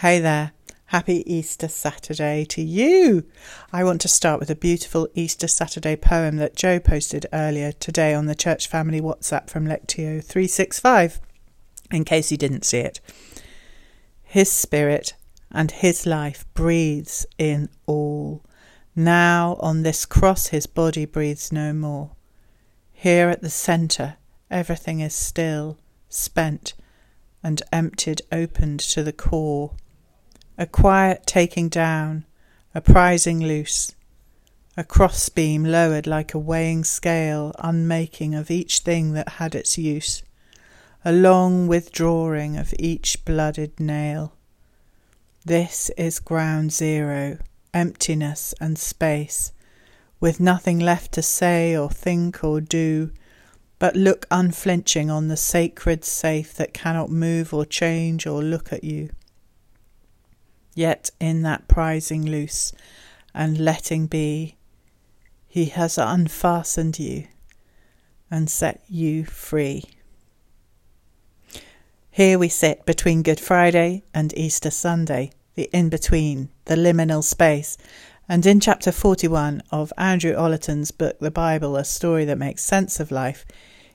Hey there. Happy Easter Saturday to you. I want to start with a beautiful Easter Saturday poem that Joe posted earlier today on the Church Family WhatsApp from Lectio 365, in case you didn't see it. His spirit and his life breathes in all. Now on this cross his body breathes no more. Here at the centre everything is still, spent, and emptied opened to the core. A quiet taking down, a prizing loose, a crossbeam lowered like a weighing scale, unmaking of each thing that had its use, a long withdrawing of each blooded nail. This is ground zero, emptiness and space, with nothing left to say or think or do, but look unflinching on the sacred safe that cannot move or change or look at you. Yet in that prizing loose and letting be, he has unfastened you and set you free. Here we sit between Good Friday and Easter Sunday, the in between, the liminal space, and in chapter 41 of Andrew Ollerton's book, The Bible, A Story That Makes Sense of Life,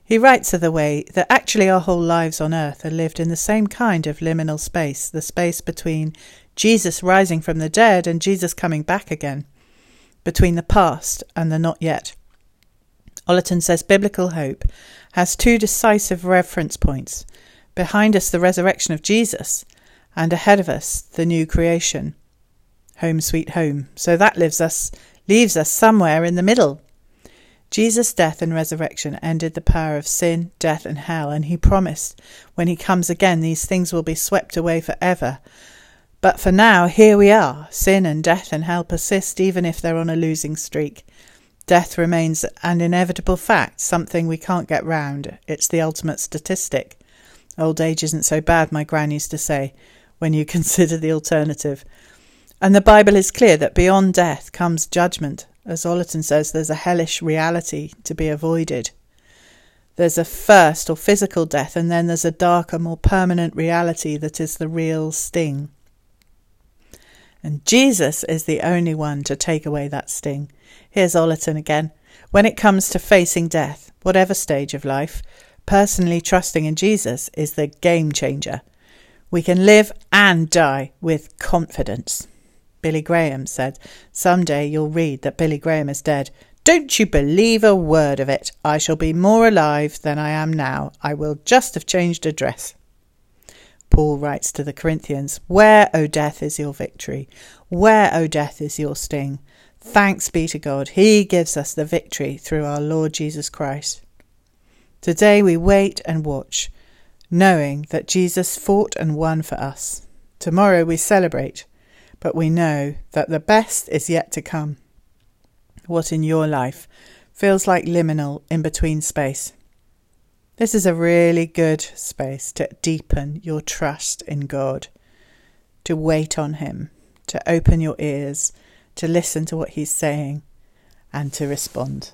he writes of the way that actually our whole lives on earth are lived in the same kind of liminal space, the space between Jesus rising from the dead and Jesus coming back again, between the past and the not yet. Ollerton says biblical hope has two decisive reference points behind us, the resurrection of Jesus, and ahead of us, the new creation. Home sweet home. So that lives us, leaves us somewhere in the middle Jesus' death and resurrection ended the power of sin, death, and hell, and he promised when he comes again these things will be swept away forever. But for now, here we are. Sin and death and hell persist even if they're on a losing streak. Death remains an inevitable fact, something we can't get round. It's the ultimate statistic. Old age isn't so bad, my gran used to say, when you consider the alternative. And the Bible is clear that beyond death comes judgment, as Ollerton says, there's a hellish reality to be avoided. There's a first or physical death, and then there's a darker, more permanent reality that is the real sting. And Jesus is the only one to take away that sting. Here's Ollerton again. When it comes to facing death, whatever stage of life, personally trusting in Jesus is the game changer. We can live and die with confidence. Billy Graham said, Some day you'll read that Billy Graham is dead. Don't you believe a word of it. I shall be more alive than I am now. I will just have changed address. Paul writes to the Corinthians, Where, O death, is your victory? Where, O death, is your sting? Thanks be to God, He gives us the victory through our Lord Jesus Christ. Today we wait and watch, knowing that Jesus fought and won for us. Tomorrow we celebrate, but we know that the best is yet to come. What in your life feels like liminal in between space? This is a really good space to deepen your trust in God, to wait on Him, to open your ears, to listen to what He's saying, and to respond.